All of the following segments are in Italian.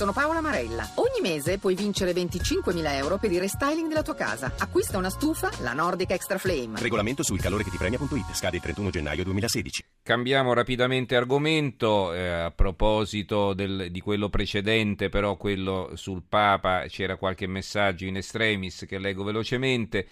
Sono Paola Marella. Ogni mese puoi vincere 25.000 euro per il restyling della tua casa. Acquista una stufa, la Nordic Extra Flame. Regolamento sul calore che ti premia.it. Scade il 31 gennaio 2016. Cambiamo rapidamente argomento. Eh, a proposito del, di quello precedente, però quello sul Papa, c'era qualche messaggio in extremis che leggo velocemente.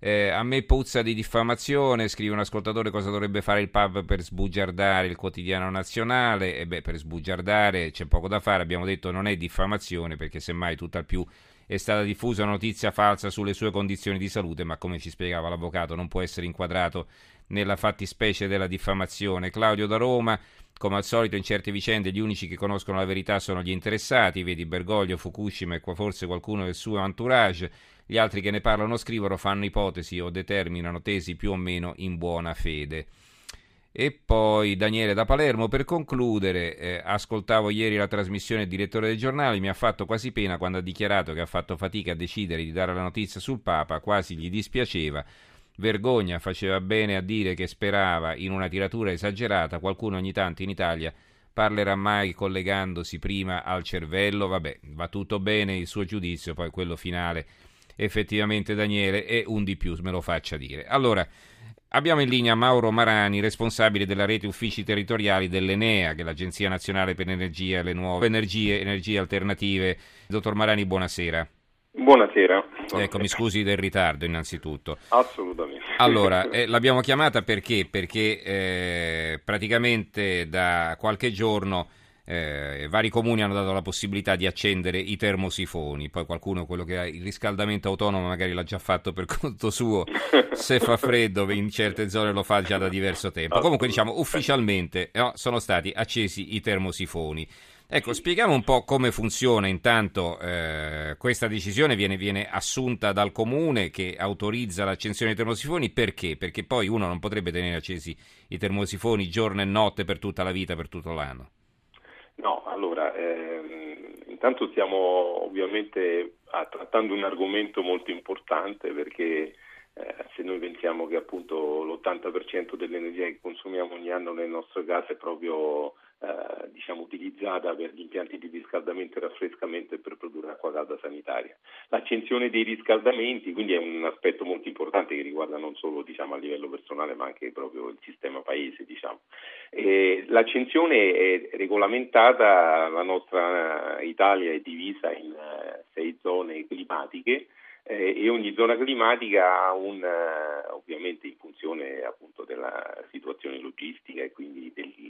Eh, a me puzza di diffamazione, scrive un ascoltatore cosa dovrebbe fare il pub per sbugiardare il quotidiano nazionale. E beh, per sbugiardare c'è poco da fare, abbiamo detto non è diffamazione perché semmai tutt'al più è stata diffusa notizia falsa sulle sue condizioni di salute, ma come ci spiegava l'avvocato non può essere inquadrato nella fattispecie della diffamazione. Claudio da Roma, come al solito in certe vicende gli unici che conoscono la verità sono gli interessati, vedi Bergoglio, Fukushima e forse qualcuno del suo entourage. Gli altri che ne parlano scrivono fanno ipotesi o determinano tesi più o meno in buona fede. E poi Daniele da Palermo, per concludere, eh, ascoltavo ieri la trasmissione del direttore del giornale, mi ha fatto quasi pena quando ha dichiarato che ha fatto fatica a decidere di dare la notizia sul Papa, quasi gli dispiaceva. Vergogna, faceva bene a dire che sperava in una tiratura esagerata, qualcuno ogni tanto in Italia parlerà mai collegandosi prima al cervello, vabbè, va tutto bene il suo giudizio, poi quello finale effettivamente Daniele è un di più, me lo faccia dire. Allora, abbiamo in linea Mauro Marani, responsabile della rete uffici territoriali dell'Enea, che è l'Agenzia Nazionale per l'Energia e le Nuove Energie, Energie Alternative. Dottor Marani, buonasera. Buonasera. Ecco, mi scusi del ritardo innanzitutto. Assolutamente. Allora, eh, l'abbiamo chiamata perché? Perché eh, praticamente da qualche giorno eh, vari comuni hanno dato la possibilità di accendere i termosifoni, poi qualcuno quello che ha il riscaldamento autonomo magari l'ha già fatto per conto suo, se fa freddo in certe zone lo fa già da diverso tempo. Comunque diciamo ufficialmente no, sono stati accesi i termosifoni. Ecco, spieghiamo un po' come funziona intanto eh, questa decisione, viene, viene, assunta dal comune che autorizza l'accensione dei termosifoni, perché? Perché poi uno non potrebbe tenere accesi i termosifoni giorno e notte per tutta la vita, per tutto l'anno. No, allora, ehm, intanto stiamo ovviamente ah, trattando un argomento molto importante perché eh, se noi pensiamo che appunto l'80% dell'energia che consumiamo ogni anno nelle nostre case è proprio eh, diciamo, utilizzata per gli impianti di riscaldamento e raffrescamento e per produrre acqua calda sanitaria. L'accensione dei riscaldamenti quindi è un aspetto molto importante che riguarda non solo diciamo, a livello personale ma anche proprio il sistema paese. Diciamo. l'accensione è regolamentata, la nostra Italia è divisa in uh, sei zone climatiche eh, e ogni zona climatica ha un, ovviamente in funzione appunto della situazione logistica e quindi clima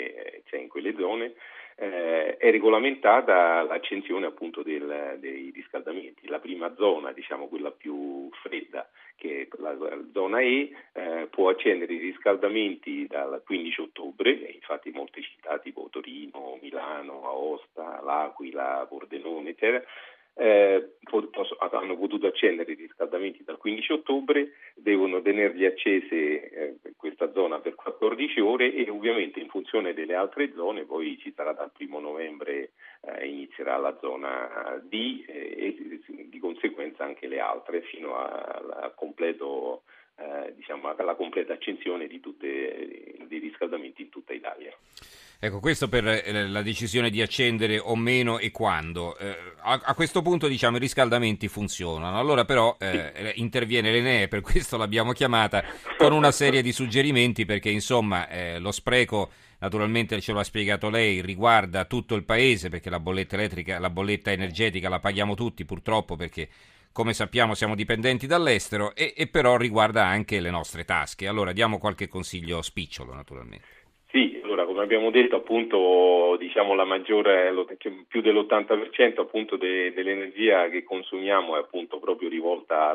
che c'è in quelle zone, eh, è regolamentata l'accensione appunto del, dei riscaldamenti. La prima zona, diciamo quella più fredda, che è la, la zona E, eh, può accendere i riscaldamenti dal 15 ottobre, infatti molte città tipo Torino, Milano, Aosta, L'Aquila, Pordenone, eccetera, eh, hanno potuto accendere i riscaldamenti dal 15 ottobre, devono tenerli accese eh, questa zona per 14 ore e ovviamente in funzione delle altre zone poi ci sarà dal 1 novembre eh, inizierà la zona D eh, e di conseguenza anche le altre fino al completo eh, diciamo, alla completa accensione di tutte, dei riscaldamenti in tutta Italia. Ecco, questo per eh, la decisione di accendere o meno e quando. Eh, a, a, questo punto diciamo i riscaldamenti funzionano, allora però eh, interviene l'Enee, per questo l'abbiamo chiamata, con una serie di suggerimenti perché insomma eh, lo spreco naturalmente ce lo ha spiegato lei, riguarda tutto il paese perché la bolletta elettrica, la bolletta energetica la paghiamo tutti purtroppo perché come sappiamo siamo dipendenti dall'estero e, e però riguarda anche le nostre tasche. Allora diamo qualche consiglio spicciolo naturalmente. Sì, allora come abbiamo detto appunto diciamo la maggiore, più dell'80% appunto de, dell'energia che consumiamo è appunto proprio rivolta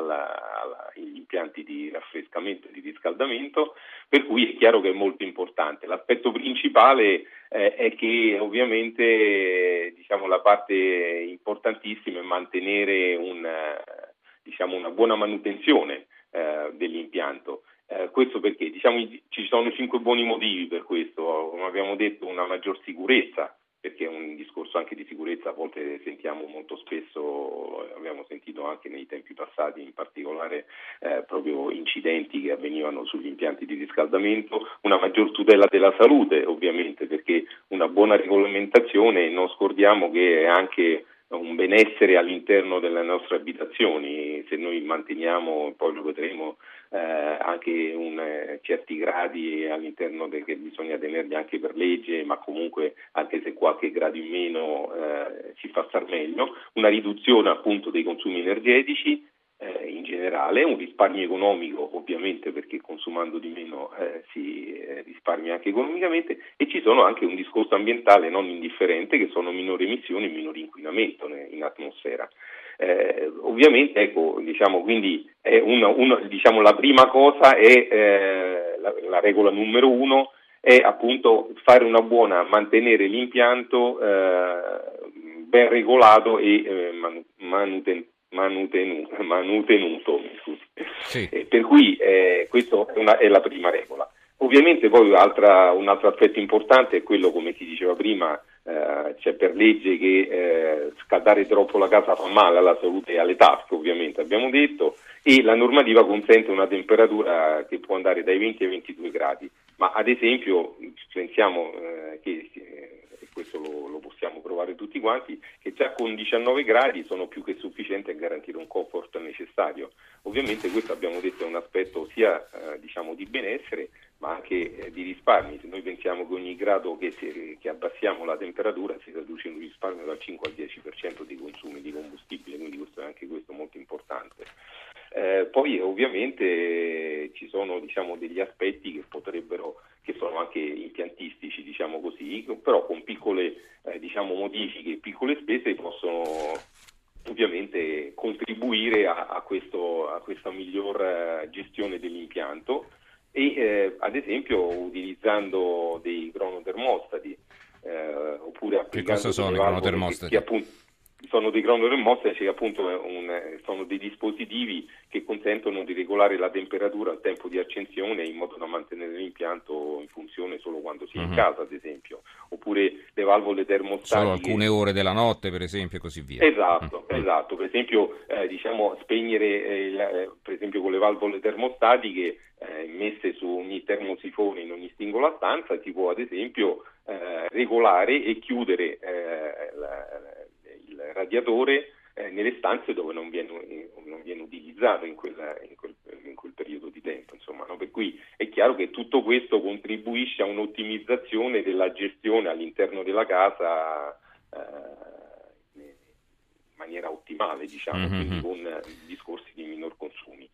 agli impianti di raffrescamento e di riscaldamento, per cui è chiaro che è molto importante. L'aspetto principale eh, è che ovviamente diciamo, la parte importantissima è mantenere un, diciamo, una buona manutenzione eh, dell'impianto. Eh, questo perché diciamo, ci sono cinque buoni motivi per questo, come abbiamo detto una maggior sicurezza perché è un discorso anche di sicurezza, a volte sentiamo molto spesso, abbiamo sentito anche nei tempi passati in particolare eh, proprio incidenti che avvenivano sugli impianti di riscaldamento, una maggior tutela della salute ovviamente perché una buona regolamentazione non scordiamo che è anche un benessere all'interno delle nostre abitazioni, se noi manteniamo, poi lo vedremo, eh, anche un, eh, certi gradi all'interno del, che bisogna tenerli anche per legge, ma comunque anche se qualche grado in meno eh, ci fa star meglio, una riduzione appunto dei consumi energetici eh, in generale, un risparmio economico ovviamente perché consumando di meno eh, si eh, risparmia anche economicamente e ci sono anche un discorso ambientale non indifferente che sono minori emissioni e minore inquinamento in atmosfera. Eh, ovviamente, ecco, diciamo, quindi una, una, diciamo, la prima cosa è eh, la, la, regola numero uno è appunto fare una buona, mantenere l'impianto eh, ben regolato e manuten- manutenuto, manutenuto sì. eh, per cui eh, questa è, è, la prima regola. Ovviamente poi altra, un altro aspetto importante è quello, come si diceva prima, eh, c'è per legge che eh, scaldare troppo la casa fa male alla salute e alle tasche, ovviamente abbiamo detto, e la normativa consente una temperatura che può andare dai 20 ai 22 gradi, ma ad esempio pensiamo eh, che provare tutti quanti, che già con 19 gradi sono più che sufficienti a garantire un comfort necessario. Ovviamente questo abbiamo detto è un aspetto sia eh, diciamo, di benessere ma anche eh, di risparmi. Se noi pensiamo che ogni grado che, si, che, abbassiamo la temperatura si traduce in un risparmio dal 5 al 10% dei consumi di combustibile, quindi questo è anche questo molto importante. Eh, poi ovviamente ci sono diciamo, degli aspetti che potrebbero, che sono anche impiantistici, diciamo così, però con piccole eh, diciamo, modifiche, piccole spese possono ovviamente contribuire a, a, questo, a questa miglior eh, gestione dell'impianto e eh, ad esempio utilizzando dei cronotermostati eh, oppure applicando che cosa sono i cronotermostati? Che, che appunto sono dei cronotermostati che appunto un, sono dei dispositivi che consentono di regolare la temperatura al tempo di accensione in modo da mantenere l'impianto in funzione solo quando si è in mhm. casa ad esempio oppure le valvole termostatiche solo alcune ore della notte per esempio e così via esatto, uh-huh. esatto. per esempio eh, diciamo spegnere eh, eh, per esempio con le valvole termostatiche eh, messe su ogni termosifone in ogni singola stanza si può ad esempio eh, regolare e chiudere la, radiatore eh, nelle stanze dove non viene, non viene utilizzato in, quella, in, quel, in, quel, periodo di tempo. Insomma, no? Per cui è chiaro che tutto questo contribuisce a un'ottimizzazione della gestione all'interno della casa eh, in maniera ottimale, diciamo, mm-hmm. quindi con discorsi di minor consumi.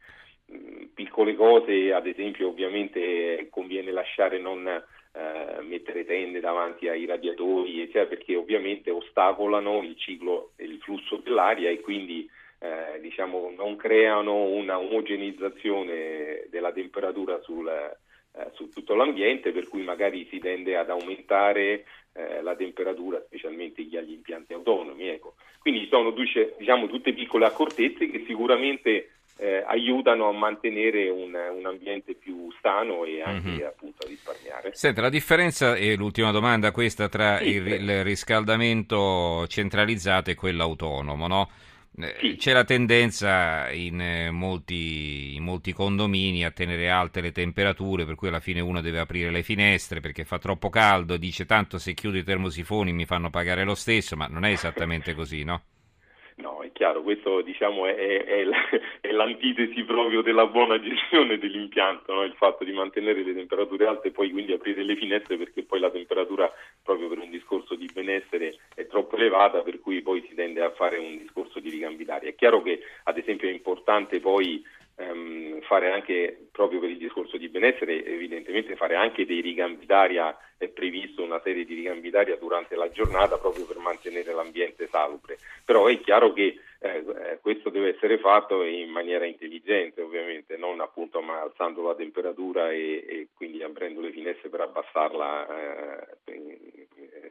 Mm, piccole cose, ad esempio, ovviamente conviene lasciare non eh, mettere tende davanti ai radiatori, eccetera, perché ovviamente ostacolano il ciclo e il flusso dell'aria e quindi eh, diciamo, non creano una omogenizzazione della temperatura sul, eh, su tutto l'ambiente, per cui magari si tende ad aumentare eh, la temperatura, specialmente agli impianti autonomi. Ecco. Quindi sono diciamo, tutte piccole accortezze che sicuramente eh, aiutano a mantenere un, un, ambiente più sano e anche mm-hmm. appunto a risparmiare. Senta, la differenza, e l'ultima domanda questa, tra sì, il, il, riscaldamento centralizzato e quello autonomo, no? Eh, sì. C'è la tendenza in eh, molti, in molti, condomini a tenere alte le temperature, per cui alla fine uno deve aprire le finestre perché fa troppo caldo, dice tanto se chiudo i termosifoni mi fanno pagare lo stesso, ma non è esattamente così, no? No, è chiaro, questo diciamo, è, è, è, l'antitesi proprio della buona gestione dell'impianto, no? il fatto di mantenere le temperature alte e poi quindi aprire le finestre perché poi la temperatura proprio per un discorso di benessere è troppo elevata per cui poi si tende a fare un discorso di ricambi d'aria. È chiaro che ad esempio è importante poi ehm, fare anche, proprio per il discorso di benessere, evidentemente fare anche dei ricambi d'aria, è previsto una serie di ricambi d'aria durante la giornata proprio per mantenere l'ambiente salubre, però è chiaro che eh, questo deve essere fatto in maniera intelligente ovviamente, non appunto alzando la temperatura e, e quindi aprendo le finestre per abbassarla, eh,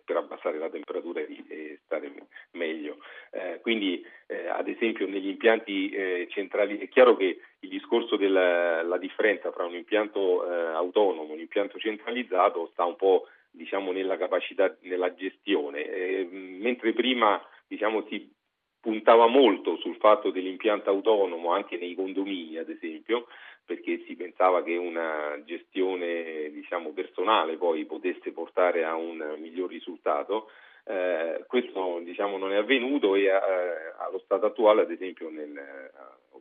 per abbassare la temperatura e, stare meglio. Eh, quindi eh, ad esempio negli impianti eh, centrali è chiaro che il discorso della differenza tra un impianto autonomo e un impianto centralizzato sta un po' diciamo, nella capacità, nella gestione. Eh, mentre prima diciamo, si puntava molto sul fatto dell'impianto autonomo anche nei condomini, ad esempio, perché si pensava che una gestione diciamo, personale poi potesse portare a un miglior risultato. Eh, questo diciamo, non è avvenuto e eh, allo stato attuale, ad esempio, nel,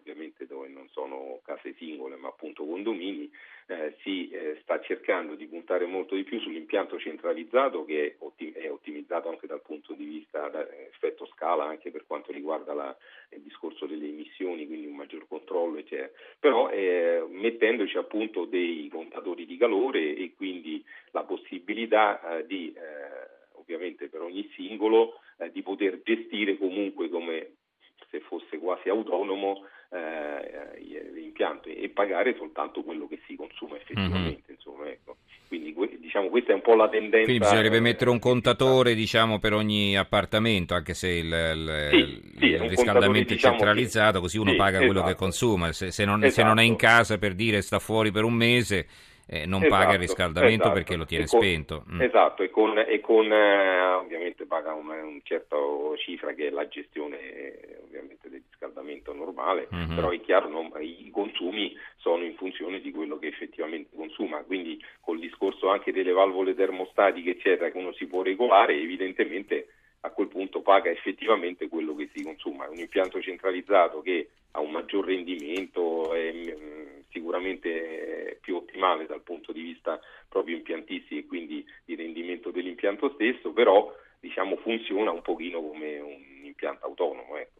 ovviamente dove non sono case singole ma appunto condomini, eh, si eh, sta cercando di puntare molto di più sull'impianto centralizzato che è, ottim- è ottimizzato anche dal punto di vista dell'effetto scala anche per quanto riguarda la, il discorso delle emissioni, quindi un maggior controllo eccetera, però eh, mettendoci appunto dei contatori di calore e quindi la possibilità eh, di eh, ovviamente per ogni singolo eh, di poter gestire comunque come se fosse quasi autonomo eh, l'impianto e pagare soltanto quello che si consuma effettivamente. Mm-hmm. Insomma, ecco. Quindi diciamo, questa è un po' la tendenza. Quindi bisognerebbe eh, mettere un contatore diciamo, per ogni appartamento, anche se il, il, sì, sì, il riscaldamento è diciamo, centralizzato, così uno sì, paga quello esatto. che consuma. Se, se, non, esatto. se, non, è in esatto. casa per dire sta fuori per un mese, eh, non esatto, paga il riscaldamento esatto. perché lo tiene con, spento. Mm. Esatto, e con, e con eh, ovviamente paga una un certa cifra che è la gestione ovviamente del riscaldamento normale, mm-hmm. però è chiaro non, i consumi sono in funzione di quello che effettivamente consuma, quindi col discorso anche delle valvole termostatiche eccetera che uno si può regolare, evidentemente a quel punto paga effettivamente quello che si consuma. È un impianto centralizzato che ha un maggior rendimento, è mm, sicuramente più ottimale dal punto di vista proprio impiantistico e quindi di rendimento dell'impianto stesso, però diciamo, funziona un pochino come un impianto autonomo. Ecco.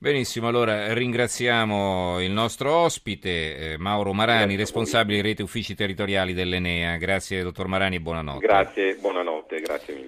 Benissimo, allora ringraziamo il nostro ospite eh, Mauro Marani, responsabile di rete uffici territoriali dell'Enea. Grazie dottor Marani e buonanotte. Grazie, buonanotte, grazie mille.